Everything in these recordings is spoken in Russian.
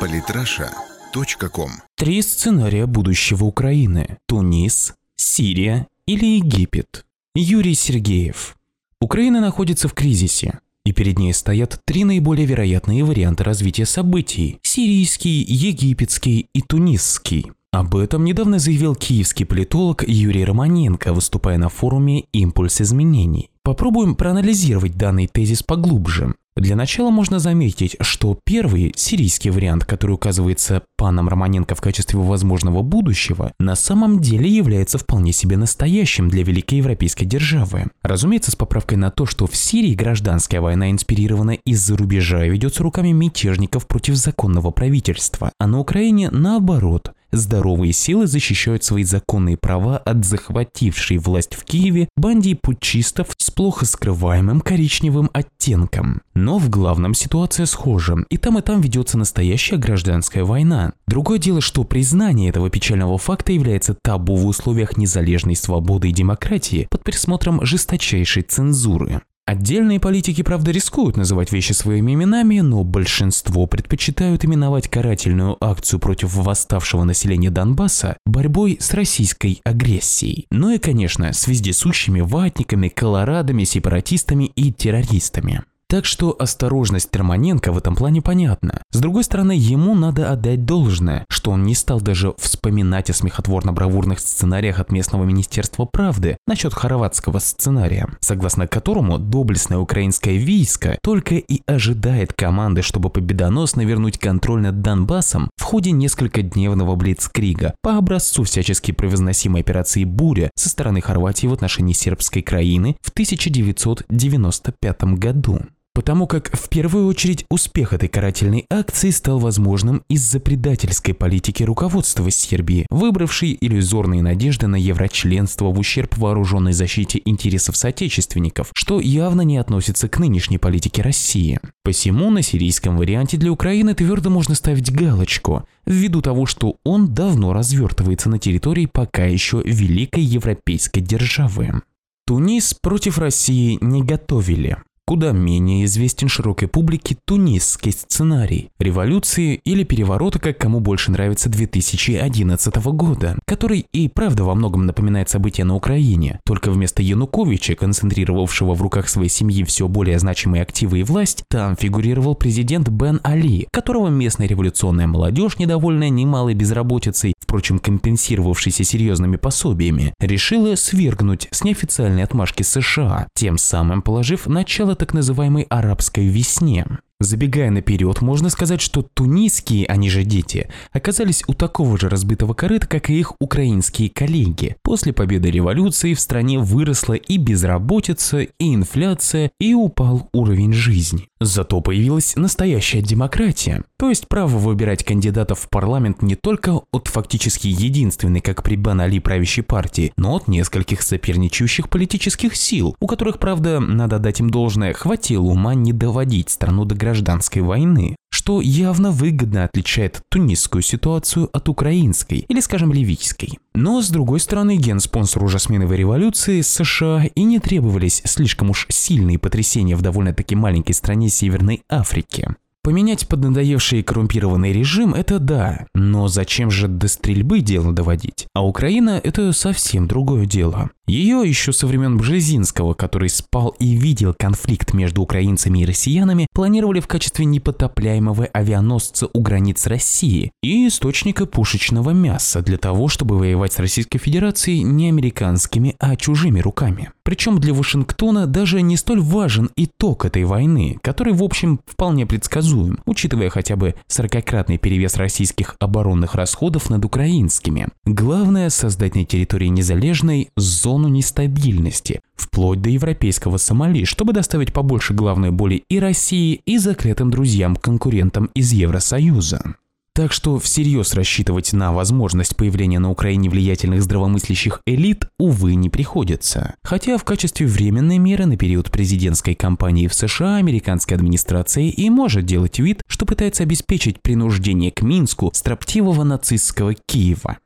Политраша.ком Три сценария будущего Украины – Тунис, Сирия или Египет. Юрий Сергеев. Украина находится в кризисе, и перед ней стоят три наиболее вероятные варианта развития событий – сирийский, египетский и тунисский. Об этом недавно заявил киевский политолог Юрий Романенко, выступая на форуме «Импульс изменений». Попробуем проанализировать данный тезис поглубже. Для начала можно заметить, что первый, сирийский вариант, который указывается паном Романенко в качестве возможного будущего, на самом деле является вполне себе настоящим для великой европейской державы. Разумеется, с поправкой на то, что в Сирии гражданская война инспирирована из-за рубежа и ведется руками мятежников против законного правительства, а на Украине наоборот – здоровые силы защищают свои законные права от захватившей власть в Киеве банде путчистов с плохо скрываемым коричневым оттенком. Но в главном ситуация схожа, и там и там ведется настоящая гражданская война. Другое дело, что признание этого печального факта является табу в условиях незалежной свободы и демократии под присмотром жесточайшей цензуры. Отдельные политики, правда, рискуют называть вещи своими именами, но большинство предпочитают именовать карательную акцию против восставшего населения Донбасса борьбой с российской агрессией. Ну и, конечно, с вездесущими ватниками, колорадами, сепаратистами и террористами. Так что осторожность Терманенко в этом плане понятна. С другой стороны, ему надо отдать должное, что он не стал даже вспоминать о смехотворно-бравурных сценариях от местного Министерства правды насчет хорватского сценария, согласно которому доблестное украинское войско только и ожидает команды, чтобы победоносно вернуть контроль над Донбассом в ходе несколькодневного блицкрига по образцу всячески превозносимой операции «Буря» со стороны Хорватии в отношении сербской краины в 1995 году. Потому как в первую очередь успех этой карательной акции стал возможным из-за предательской политики руководства Сербии, выбравшей иллюзорные надежды на еврочленство в ущерб вооруженной защите интересов соотечественников, что явно не относится к нынешней политике России. Посему на сирийском варианте для Украины твердо можно ставить галочку, ввиду того, что он давно развертывается на территории пока еще великой европейской державы. Тунис против России не готовили. Куда менее известен широкой публике тунисский сценарий революции или переворота, как кому больше нравится 2011 года, который и правда во многом напоминает события на Украине, только вместо Януковича, концентрировавшего в руках своей семьи все более значимые активы и власть, там фигурировал президент Бен Али, которого местная революционная молодежь, недовольная немалой безработицей, впрочем компенсировавшейся серьезными пособиями, решила свергнуть с неофициальной отмашки США, тем самым положив начало так называемой арабской весне. Забегая наперед, можно сказать, что тунисские, они же дети, оказались у такого же разбитого корыта, как и их украинские коллеги. После победы революции в стране выросла и безработица, и инфляция, и упал уровень жизни. Зато появилась настоящая демократия, то есть право выбирать кандидатов в парламент не только от фактически единственной, как при Бен Али правящей партии, но от нескольких соперничающих политических сил, у которых, правда, надо дать им должное, хватило ума не доводить страну до гражданской войны, что явно выгодно отличает тунисскую ситуацию от украинской или, скажем, ливийской. Но, с другой стороны, генспонсору жасминовой революции США и не требовались слишком уж сильные потрясения в довольно-таки маленькой стране Северной Африки. Поменять поднадоевший коррумпированный режим – это да, но зачем же до стрельбы дело доводить? А Украина – это совсем другое дело. Ее еще со времен Бжезинского, который спал и видел конфликт между украинцами и россиянами, планировали в качестве непотопляемого авианосца у границ России и источника пушечного мяса для того, чтобы воевать с Российской Федерацией не американскими, а чужими руками. Причем для Вашингтона даже не столь важен итог этой войны, который в общем вполне предсказуем, учитывая хотя бы 40-кратный перевес российских оборонных расходов над украинскими. Главное создать на территории незалежной зону нестабильности, вплоть до европейского Сомали, чтобы доставить побольше главной боли и России, и закрытым друзьям-конкурентам из Евросоюза. Так что всерьез рассчитывать на возможность появления на Украине влиятельных здравомыслящих элит, увы, не приходится. Хотя в качестве временной меры на период президентской кампании в США американская администрация и может делать вид, что пытается обеспечить принуждение к Минску строптивого нацистского Киева.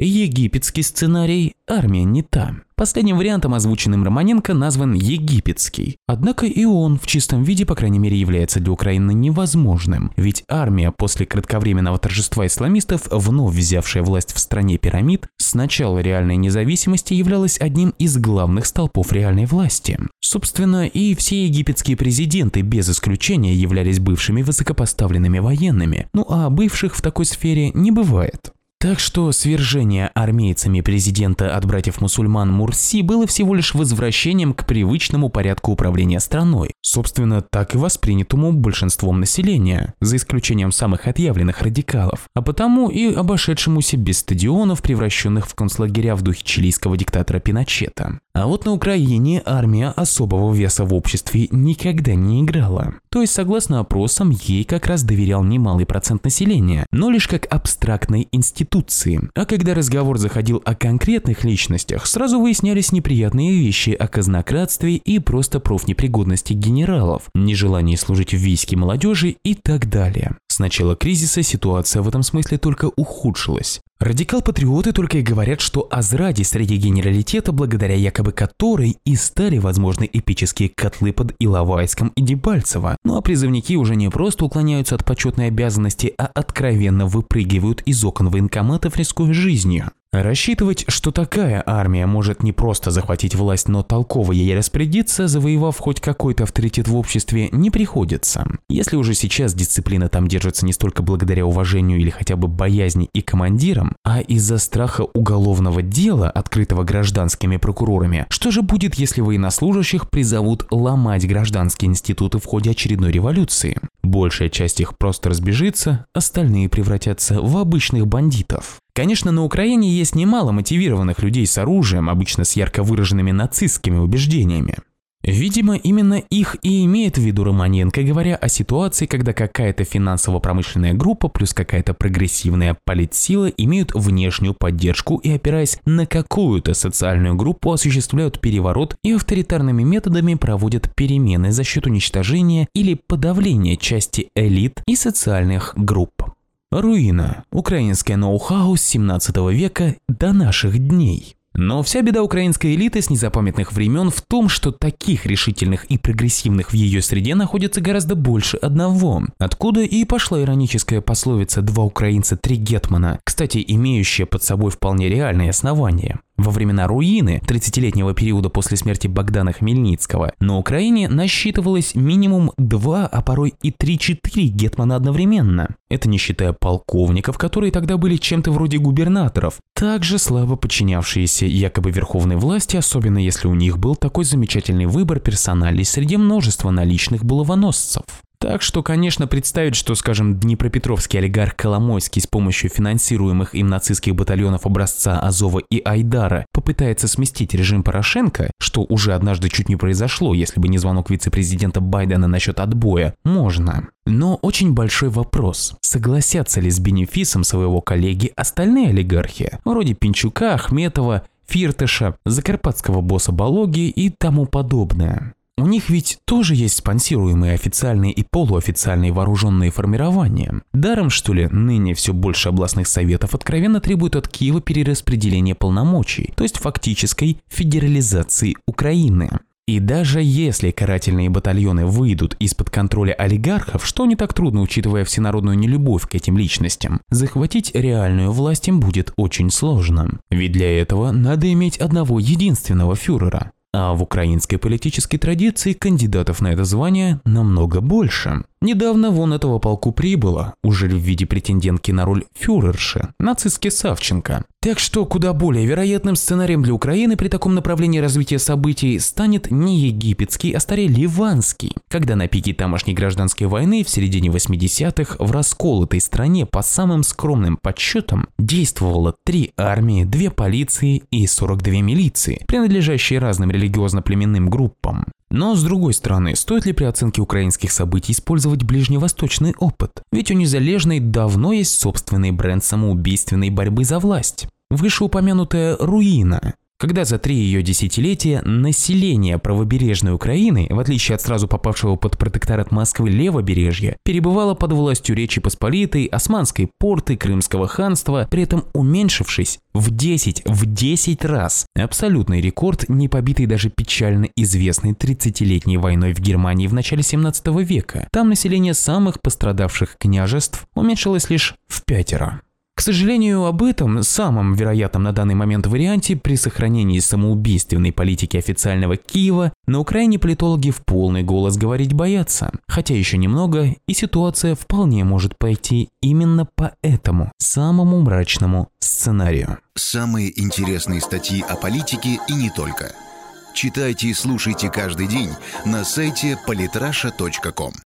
Египетский сценарий «Армия не та». Последним вариантом, озвученным Романенко, назван «Египетский». Однако и он в чистом виде, по крайней мере, является для Украины невозможным. Ведь армия после кратковременного торжества исламистов, вновь взявшая власть в стране пирамид, с начала реальной независимости являлась одним из главных столпов реальной власти. Собственно, и все египетские президенты без исключения являлись бывшими высокопоставленными военными. Ну а бывших в такой сфере не бывает. Так что свержение армейцами президента от братьев-мусульман Мурси было всего лишь возвращением к привычному порядку управления страной, собственно, так и воспринятому большинством населения, за исключением самых отъявленных радикалов, а потому и обошедшемуся без стадионов, превращенных в концлагеря в духе чилийского диктатора Пиночета. А вот на Украине армия особого веса в обществе никогда не играла. То есть, согласно опросам, ей как раз доверял немалый процент населения, но лишь как абстрактной институции. А когда разговор заходил о конкретных личностях, сразу выяснялись неприятные вещи о казнократстве и просто профнепригодности генералов, нежелании служить в війске молодежи и так далее. С начала кризиса ситуация в этом смысле только ухудшилась. Радикал-патриоты только и говорят, что о зраде среди генералитета, благодаря якобы которой и стали возможны эпические котлы под Иловайском и Дебальцево. Ну а призывники уже не просто уклоняются от почетной обязанности, а откровенно выпрыгивают из окон военкоматов, рискуя жизнью. Рассчитывать, что такая армия может не просто захватить власть, но толково ей распорядиться, завоевав хоть какой-то авторитет в обществе, не приходится. Если уже сейчас дисциплина там держится не столько благодаря уважению или хотя бы боязни и командирам, а из-за страха уголовного дела, открытого гражданскими прокурорами, что же будет, если военнослужащих призовут ломать гражданские институты в ходе очередной революции? Большая часть их просто разбежится, остальные превратятся в обычных бандитов. Конечно, на Украине есть немало мотивированных людей с оружием, обычно с ярко выраженными нацистскими убеждениями. Видимо, именно их и имеет в виду Романенко, говоря о ситуации, когда какая-то финансово-промышленная группа плюс какая-то прогрессивная политсила имеют внешнюю поддержку и, опираясь на какую-то социальную группу, осуществляют переворот и авторитарными методами проводят перемены за счет уничтожения или подавления части элит и социальных групп. Руина. Украинское ноу-хау с 17 века до наших дней. Но вся беда украинской элиты с незапамятных времен в том, что таких решительных и прогрессивных в ее среде находится гораздо больше одного. Откуда и пошла ироническая пословица «два украинца, три гетмана», кстати, имеющая под собой вполне реальные основания. Во времена руины 30-летнего периода после смерти Богдана Хмельницкого на Украине насчитывалось минимум 2, а порой и 3-4 гетмана одновременно. Это не считая полковников, которые тогда были чем-то вроде губернаторов, также слабо подчинявшиеся якобы верховной власти, особенно если у них был такой замечательный выбор персоналей среди множества наличных булавоносцев. Так что, конечно, представить, что, скажем, днепропетровский олигарх Коломойский с помощью финансируемых им нацистских батальонов образца Азова и Айдара попытается сместить режим Порошенко, что уже однажды чуть не произошло, если бы не звонок вице-президента Байдена насчет отбоя, можно. Но очень большой вопрос, согласятся ли с бенефисом своего коллеги остальные олигархи, вроде Пинчука, Ахметова, Фиртыша, закарпатского босса Балоги и тому подобное. У них ведь тоже есть спонсируемые официальные и полуофициальные вооруженные формирования. Даром, что ли, ныне все больше областных советов откровенно требуют от Киева перераспределения полномочий, то есть фактической федерализации Украины. И даже если карательные батальоны выйдут из-под контроля олигархов, что не так трудно, учитывая всенародную нелюбовь к этим личностям, захватить реальную власть им будет очень сложно. Ведь для этого надо иметь одного единственного фюрера. А в украинской политической традиции кандидатов на это звание намного больше. Недавно вон этого полку прибыло, уже в виде претендентки на роль фюрерши, нацистки Савченко. Так что куда более вероятным сценарием для Украины при таком направлении развития событий станет не египетский, а скорее ливанский, когда на пике тамошней гражданской войны в середине 80-х в расколотой стране по самым скромным подсчетам действовало три армии, две полиции и 42 милиции, принадлежащие разным религиозно-племенным группам. Но с другой стороны, стоит ли при оценке украинских событий использовать ближневосточный опыт? Ведь у Незалежной давно есть собственный бренд самоубийственной борьбы за власть. Вышеупомянутая руина когда за три ее десятилетия население правобережной Украины, в отличие от сразу попавшего под протекторат Москвы левобережья, перебывало под властью Речи Посполитой, Османской порты, Крымского ханства, при этом уменьшившись в 10, в 10 раз. Абсолютный рекорд, не побитый даже печально известной 30-летней войной в Германии в начале 17 века. Там население самых пострадавших княжеств уменьшилось лишь в пятеро. К сожалению, об этом, самом вероятном на данный момент варианте при сохранении самоубийственной политики официального Киева, на Украине политологи в полный голос говорить боятся. Хотя еще немного, и ситуация вполне может пойти именно по этому самому мрачному сценарию. Самые интересные статьи о политике и не только. Читайте и слушайте каждый день на сайте polytrasha.com.